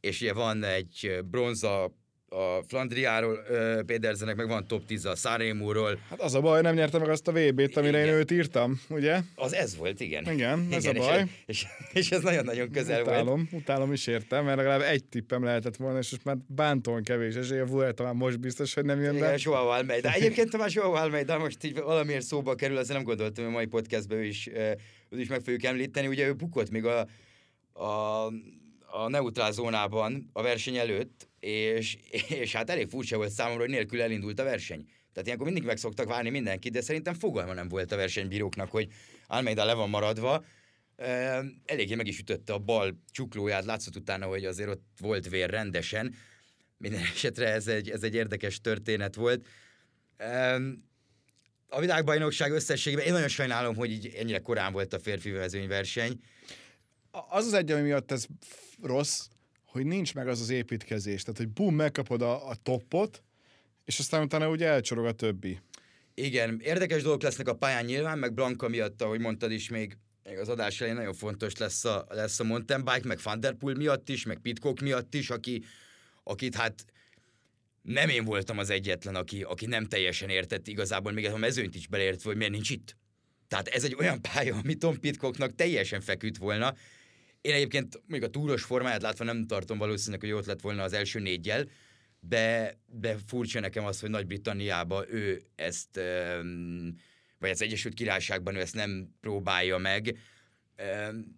és ugye van egy bronza a Flandriáról, Pedersenek meg van top 10 a Szárémúról. Hát az a baj, nem nyerte meg azt a VB-t, amire igen. én őt írtam, ugye? Az ez volt, igen. Igen, ez igen, a baj. És, és, és ez nagyon-nagyon közel utálom, volt. Utálom is értem, mert legalább egy tippem lehetett volna, és most már bántóan kevés esélye volt, talán most biztos, hogy nem jön be. Igen, Joao Almeida. Egyébként Tamás Joao Almeida most így valamiért szóba kerül, azért nem gondoltam, hogy a mai podcastben ő is, ő is meg fogjuk említeni. Ugye ő bukott még a, a, a neutrál zónában a verseny előtt, és, és hát elég furcsa volt számomra, hogy nélkül elindult a verseny. Tehát ilyenkor mindig meg szoktak várni mindenkit, de szerintem fogalma nem volt a versenybíróknak, hogy Almeida le van maradva. Eléggé meg is ütötte a bal csuklóját, látszott utána, hogy azért ott volt vér rendesen. Minden esetre ez egy, ez egy érdekes történet volt. A világbajnokság összességében én nagyon sajnálom, hogy így ennyire korán volt a férfi verseny. Az az egy, ami miatt ez rossz, hogy nincs meg az az építkezés. Tehát, hogy bum, megkapod a, a toppot, és aztán utána úgy elcsorog a többi. Igen, érdekes dolgok lesznek a pályán nyilván, meg Blanka miatt, ahogy mondtad is, még, még az adás elején nagyon fontos lesz a, lesz a mountain bike, meg Van Der Poel miatt is, meg Pitcock miatt is, aki, akit hát nem én voltam az egyetlen, aki, aki nem teljesen értett igazából, még a mezőnyt is beleért, hogy miért nincs itt. Tehát ez egy olyan pálya, ami Tom Pitcocknak teljesen feküdt volna, én egyébként még a túros formáját látva nem tartom valószínűleg, hogy ott lett volna az első négyel, de, de furcsa nekem az, hogy Nagy-Britanniába ő ezt vagy az Egyesült Királyságban ő ezt nem próbálja meg,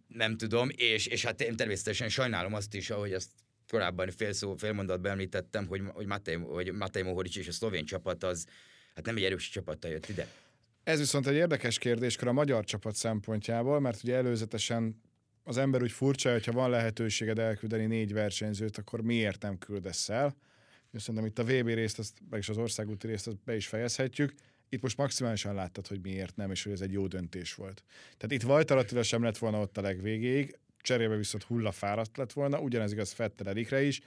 nem tudom, és, és hát én természetesen sajnálom azt is, ahogy azt korábban fél szó, fél mondatban említettem, hogy, hogy Matej, hogy Matej Mohoric és a szlovén csapat az hát nem egy erős csapattal jött ide. Ez viszont egy érdekes kérdéskör a magyar csapat szempontjából, mert ugye előzetesen az ember úgy furcsa, hogyha van lehetőséged elküldeni négy versenyzőt, akkor miért nem küldesz el? Szerintem itt a VB részt, azt, meg is az országúti részt azt be is fejezhetjük. Itt most maximálisan láttad, hogy miért nem, és hogy ez egy jó döntés volt. Tehát itt Vajtar Attila sem lett volna ott a legvégéig, cserébe viszont hullafáradt lett volna, ugyanez igaz Fettel Erikre is,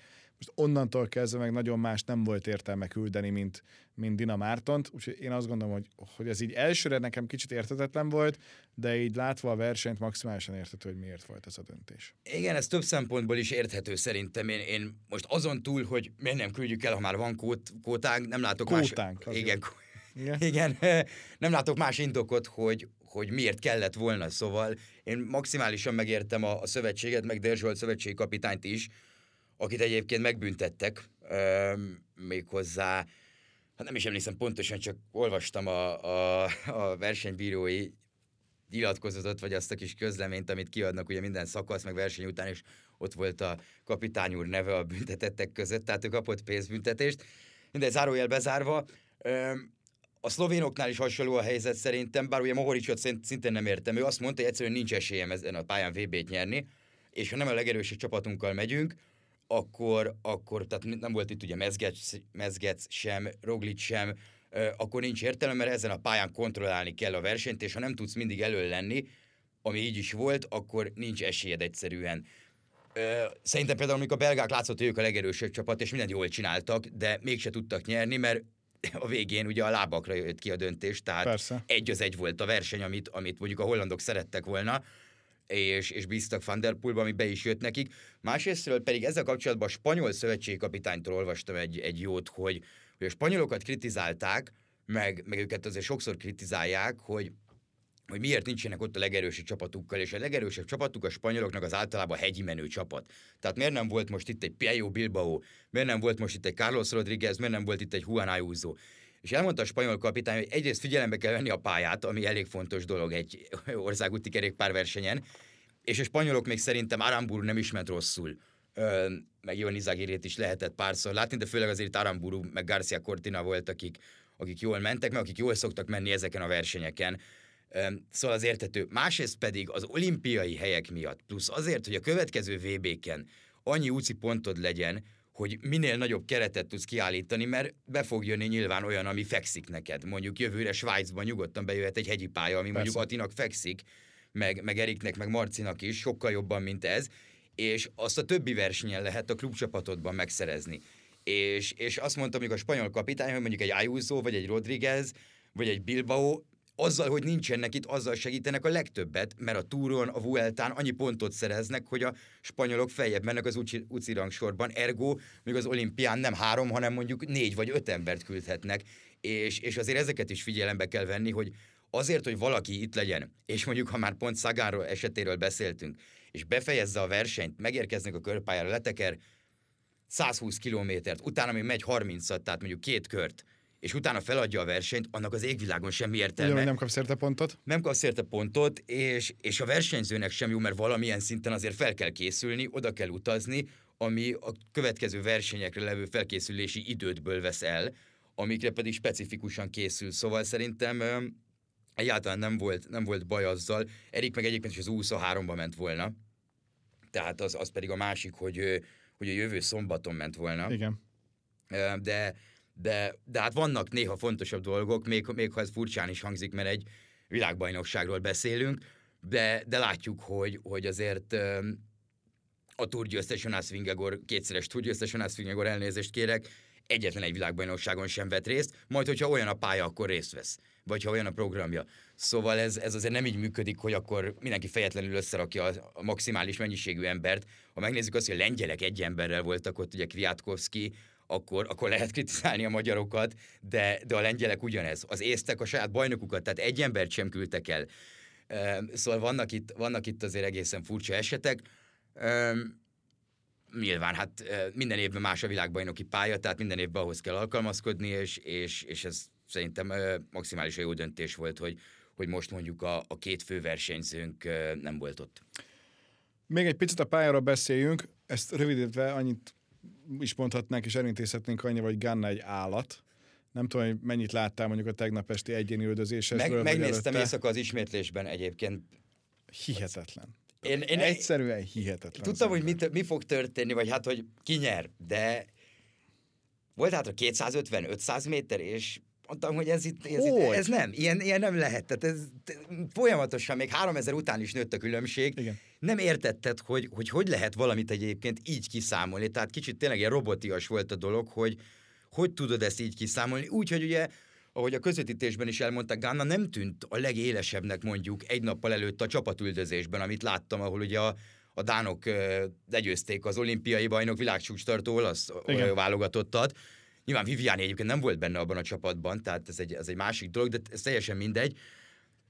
most onnantól kezdve meg nagyon más nem volt értelme küldeni, mint, mint Dina Mártont, úgyhogy én azt gondolom, hogy, hogy ez így elsőre nekem kicsit értetetlen volt, de így látva a versenyt maximálisan értető, hogy miért volt ez a döntés. Igen, ez több szempontból is érthető szerintem. Én, én most azon túl, hogy miért nem küldjük el, ha már van kót, kótánk, nem látok Kótánk, más... Igen, igen. igen, nem látok más indokot, hogy, hogy miért kellett volna, szóval én maximálisan megértem a, a szövetséget, meg Derzsolt szövetségi kapitányt is, akit egyébként megbüntettek, méghozzá, hát nem is emlékszem pontosan, csak olvastam a, a, a versenybírói nyilatkozatot, vagy azt a kis közleményt, amit kiadnak ugye minden szakasz, meg verseny után, és ott volt a kapitány úr neve a büntetettek között, tehát ő kapott pénzbüntetést. Minden zárójel bezárva. A szlovénoknál is hasonló a helyzet szerintem, bár ugye Mohoricsot szintén nem értem. Ő azt mondta, hogy egyszerűen nincs esélyem ezen a pályán VB-t nyerni, és ha nem a legerősebb csapatunkkal megyünk, akkor, akkor tehát nem volt itt ugye Mezgec, Mezgec sem, Roglic sem, akkor nincs értelme, mert ezen a pályán kontrollálni kell a versenyt, és ha nem tudsz mindig elő lenni, ami így is volt, akkor nincs esélyed egyszerűen. Szerintem például, amikor a belgák látszott, hogy ők a legerősebb csapat, és mindent jól csináltak, de mégse tudtak nyerni, mert a végén ugye a lábakra jött ki a döntés, tehát Persze. egy az egy volt a verseny, amit, amit mondjuk a hollandok szerettek volna, és, és bíztak Van der Poolba, ami be is jött nekik. Másrésztről pedig ezzel kapcsolatban a spanyol szövetségkapitánytól olvastam egy, egy jót, hogy, hogy a spanyolokat kritizálták, meg, meg őket azért sokszor kritizálják, hogy hogy miért nincsenek ott a legerősebb csapatukkal, és a legerősebb csapatuk a spanyoloknak az általában hegyi menő csapat. Tehát miért nem volt most itt egy Pello Bilbao, miért nem volt most itt egy Carlos Rodriguez, miért nem volt itt egy Juan Ayuso. És elmondta a spanyol kapitány, hogy egyrészt figyelembe kell venni a pályát, ami elég fontos dolog egy országúti kerékpárversenyen, és a spanyolok még szerintem Aramburu nem is ment rosszul. Ö, meg Ivan Izagirét is lehetett párszor látni, de főleg azért Aramburu meg Garcia Cortina volt, akik, akik jól mentek, meg akik jól szoktak menni ezeken a versenyeken. Ö, szóval az értető. Másrészt pedig az olimpiai helyek miatt, plusz azért, hogy a következő VB-ken annyi úci pontod legyen, hogy minél nagyobb keretet tudsz kiállítani, mert be fog jönni nyilván olyan, ami fekszik neked. Mondjuk jövőre Svájcban nyugodtan bejöhet egy hegyi pálya, ami Persze. mondjuk Atinak fekszik, meg, meg Eriknek, meg Marcinak is, sokkal jobban, mint ez, és azt a többi versenyen lehet a klubcsapatodban megszerezni. És, és azt mondtam, hogy a spanyol kapitány, hogy mondjuk egy Ayuso, vagy egy Rodriguez, vagy egy Bilbao azzal, hogy nincsenek itt, azzal segítenek a legtöbbet, mert a túron, a Vueltán annyi pontot szereznek, hogy a spanyolok feljebb mennek az UCI, UCI rangsorban, ergo még az olimpián nem három, hanem mondjuk négy vagy öt embert küldhetnek, és, és azért ezeket is figyelembe kell venni, hogy azért, hogy valaki itt legyen, és mondjuk ha már pont Szagáról esetéről beszéltünk, és befejezze a versenyt, megérkeznek a körpályára, leteker 120 kilométert, utána még megy 30-at, tehát mondjuk két kört, és utána feladja a versenyt, annak az égvilágon semmi értelme. Ugye, nem kapsz érte pontot? Nem kapsz érte pontot, és, és a versenyzőnek sem jó, mert valamilyen szinten azért fel kell készülni, oda kell utazni, ami a következő versenyekre levő felkészülési idődből vesz el, amikre pedig specifikusan készül. Szóval szerintem egyáltalán nem volt, nem volt baj azzal. Erik meg egyébként is az 23-ba ment volna. Tehát az, az pedig a másik, hogy, hogy a jövő szombaton ment volna. Igen. De de, de hát vannak néha fontosabb dolgok, még, még ha ez furcsán is hangzik, mert egy világbajnokságról beszélünk, de, de látjuk, hogy, hogy azért a turgyőztes Jonas Vingegor, kétszeres turgyőztes Jonas Vingegor elnézést kérek, egyetlen egy világbajnokságon sem vett részt, majd hogyha olyan a pálya, akkor részt vesz, vagy ha olyan a programja. Szóval ez, ez azért nem így működik, hogy akkor mindenki fejetlenül összerakja a, a maximális mennyiségű embert. Ha megnézzük azt, hogy a lengyelek egy emberrel voltak ott, ugye Kwiatkowski, akkor, akkor lehet kritizálni a magyarokat, de, de a lengyelek ugyanez. Az észtek a saját bajnokukat, tehát egy embert sem küldtek el. Szóval vannak itt, vannak itt azért egészen furcsa esetek. Nyilván, hát minden évben más a világbajnoki pálya, tehát minden évben ahhoz kell alkalmazkodni, és, és, és ez szerintem maximális jó döntés volt, hogy, hogy most mondjuk a, a két fő versenyzőnk nem volt ott. Még egy picit a pályáról beszéljünk, ezt rövidítve annyit is mondhatnánk és elintézhetnénk annyi, hogy Ganna egy állat. Nem tudom, hogy mennyit láttál mondjuk a tegnap esti egyéni üldözésről. Meg, megnéztem éjszaka az ismétlésben egyébként. Hihetetlen. Én, én Egyszerűen hihetetlen. Tudtam, hogy mit, mi fog történni, vagy hát, hogy ki nyer, de volt hát a 250-500 méter, és mondtam, hogy ez itt, ez, itt, ez nem, ilyen, ilyen nem lehet. Tehát ez folyamatosan, még 3000 után is nőtt a különbség. Igen. Nem értetted, hogy, hogy hogy lehet valamit egyébként így kiszámolni. Tehát kicsit tényleg ilyen robotias volt a dolog, hogy hogy tudod ezt így kiszámolni. Úgyhogy ugye ahogy a közvetítésben is elmondták, Gána nem tűnt a legélesebbnek mondjuk egy nappal előtt a csapatüldözésben, amit láttam, ahol ugye a, a dánok legyőzték az olimpiai bajnok világcsúcstartó olasz válogatottat. Nyilván Viviani egyébként nem volt benne abban a csapatban, tehát ez egy, ez egy másik dolog, de ez teljesen mindegy.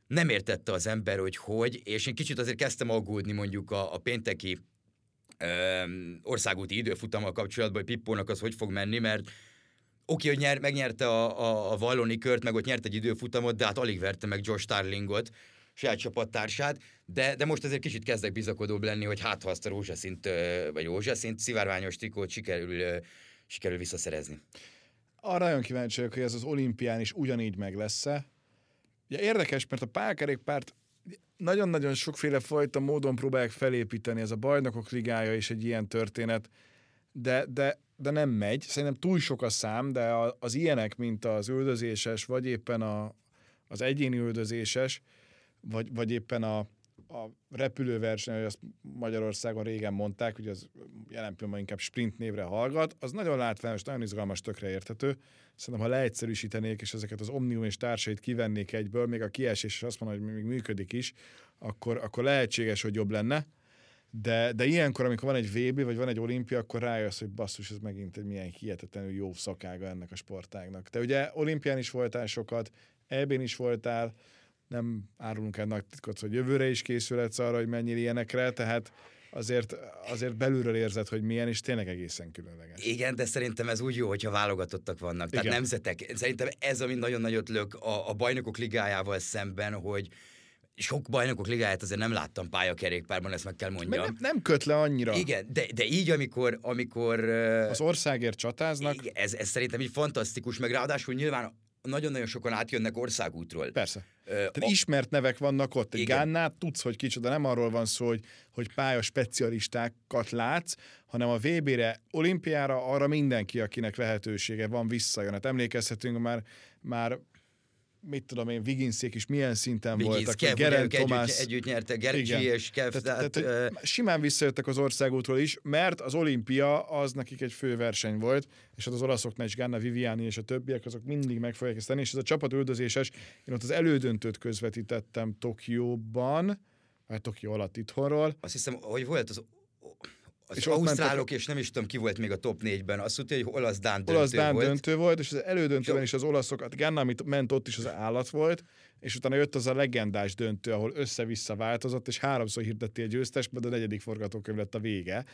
Nem értette az ember, hogy hogy, és én kicsit azért kezdtem aggódni mondjuk a, a pénteki ö, országúti időfutammal kapcsolatban, hogy Pippónak az hogy fog menni, mert oké, hogy nyer, megnyerte a, a, a Valloni kört, meg ott nyert egy időfutamot, de hát alig verte meg Josh Starlingot, saját csapattársát, de, de most azért kicsit kezdek bizakodóbb lenni, hogy hát ha azt a rózsaszint, vagy rózsaszint szivárványos trikót sikerül, sikerül visszaszerezni. Arra nagyon kíváncsi vagyok, hogy ez az olimpián is ugyanígy meg lesz-e. Ugye érdekes, mert a pálkerékpárt nagyon-nagyon sokféle fajta módon próbálják felépíteni, ez a bajnokok ligája is egy ilyen történet, de, de de nem megy. Szerintem túl sok a szám, de az ilyenek, mint az üldözéses, vagy éppen a, az egyéni üldözéses, vagy, vagy éppen a, a repülőverseny, hogy azt Magyarországon régen mondták, hogy az jelen pillanatban inkább sprint névre hallgat, az nagyon látványos, nagyon izgalmas, tökre érthető. Szerintem, ha leegyszerűsítenék, és ezeket az Omnium és társait kivennék egyből, még a kiesés is azt mondom, hogy még működik is, akkor, akkor lehetséges, hogy jobb lenne de, de ilyenkor, amikor van egy VB, vagy van egy olimpia, akkor rájössz, hogy basszus, ez megint egy milyen hihetetlenül jó szakága ennek a sportágnak. Te ugye olimpián is voltál sokat, EB-n is voltál, nem árulunk el nagy titkot, hogy jövőre is készülhetsz arra, hogy mennyire ilyenekre, tehát azért, azért belülről érzed, hogy milyen, és tényleg egészen különleges. Igen, de szerintem ez úgy jó, hogyha válogatottak vannak. Tehát Igen. nemzetek. Szerintem ez, ami nagyon nagyot lök a, a bajnokok ligájával szemben, hogy, sok bajnokok ligáját azért nem láttam pályakerékpárban, ezt meg kell mondjam. Nem, nem köt le annyira. Igen, de, de így, amikor... amikor az országért csatáznak. Ez, ez szerintem így fantasztikus, meg ráadásul nyilván nagyon-nagyon sokan átjönnek országútról. Persze. Tehát a... ismert nevek vannak ott. Egy Gánnát tudsz, hogy kicsoda. Nem arról van szó, hogy, hogy pálya specialistákat látsz, hanem a VB-re, olimpiára arra mindenki, akinek lehetősége van, visszajön. Hát emlékezhetünk már, már mit tudom én, Viginszék is milyen szinten Vigins, voltak. Kev, Geren Tomás. Együtt, együtt nyerte, Gergyi és Kev. Tehát, tehát, uh, simán visszajöttek az országútról is, mert az olimpia az nekik egy fő verseny volt, és az olaszoknál is Ganna Viviani és a többiek, azok mindig meg fogják ezt tenni, és ez a csapat üldözéses, én ott az elődöntőt közvetítettem Tokióban, vagy Tokió alatt itthonról. Azt hiszem, hogy volt az az és ausztrálok, mentek... és nem is tudom, ki volt még a top négyben. Azt mondta, hogy olasz-dán döntő olasz-dán volt. döntő volt, és az elődöntőben is az olaszokat, Ganna, amit ment ott is az állat volt, és utána jött az a legendás döntő, ahol össze-vissza változott, és háromszor hirdetti a győztes, de a negyedik forgatókönyv lett a vége.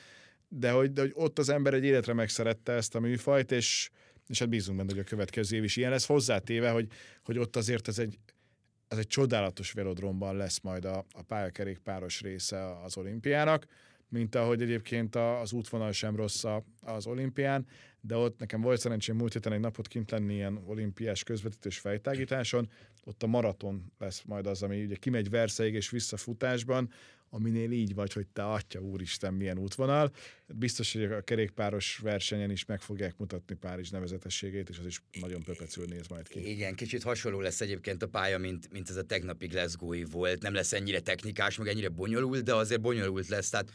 De hogy, de hogy ott az ember egy életre megszerette ezt a műfajt, és, és hát bízunk benne, hogy a következő év is ilyen lesz. Hozzátéve, hogy, hogy ott azért ez egy, ez egy csodálatos velodromban lesz majd a, a pályakerékpáros része az olimpiának mint ahogy egyébként az útvonal sem rossz az olimpián, de ott nekem volt szerencsém múlt héten egy napot kint lenni ilyen olimpiás közvetítős fejtágításon, ott a maraton lesz majd az, ami ugye kimegy Verszeig és visszafutásban, aminél így vagy, hogy te atya úristen, milyen útvonal. Biztos, hogy a kerékpáros versenyen is meg fogják mutatni Párizs nevezetességét, és az is nagyon pöpecül néz majd ki. Igen, kicsit hasonló lesz egyébként a pálya, mint, mint ez a tegnapi glasgow volt. Nem lesz ennyire technikás, meg ennyire bonyolult, de azért bonyolult lesz. Tehát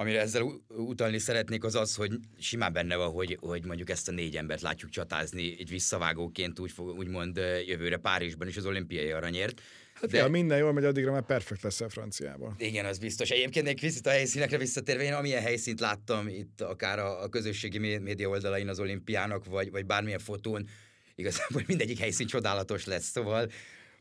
Amire ezzel utalni szeretnék az az, hogy simán benne van, hogy, hogy mondjuk ezt a négy embert látjuk csatázni egy visszavágóként úgy, úgymond jövőre Párizsban is az olimpiai aranyért. Hát de... ja, minden jól megy, addigra már perfekt lesz a franciában. Igen, az biztos. Egyébként egy kicsit a helyszínekre visszatérve, én amilyen helyszínt láttam itt akár a, a közösségi média oldalain az olimpiának, vagy, vagy bármilyen fotón, igazából mindegyik helyszín csodálatos lesz, szóval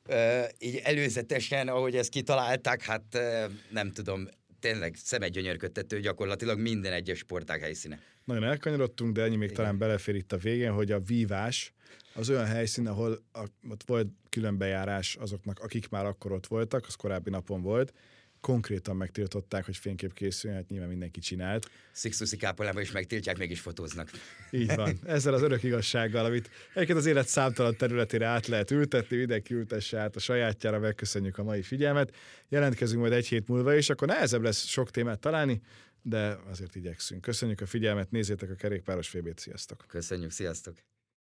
uh, így előzetesen, ahogy ezt kitalálták, hát uh, nem tudom, tényleg szemegyönyörködtető gyakorlatilag minden egyes sportág helyszíne. Nagyon elkanyarodtunk, de ennyi még Igen. talán belefér itt a végén, hogy a vívás az olyan helyszín, ahol a, ott volt külön bejárás azoknak, akik már akkor ott voltak, az korábbi napon volt, konkrétan megtiltották, hogy fénykép készüljön, hát nyilván mindenki csinált. Sixtuszi kápolában is megtiltják, mégis fotóznak. Így van. Ezzel az örök igazsággal, amit egyébként az élet számtalan területére át lehet ültetni, mindenki ültesse át a sajátjára, megköszönjük a mai figyelmet. Jelentkezünk majd egy hét múlva is, akkor nehezebb lesz sok témát találni, de azért igyekszünk. Köszönjük a figyelmet, nézzétek a kerékpáros fébét, sziasztok! Köszönjük, sziasztok!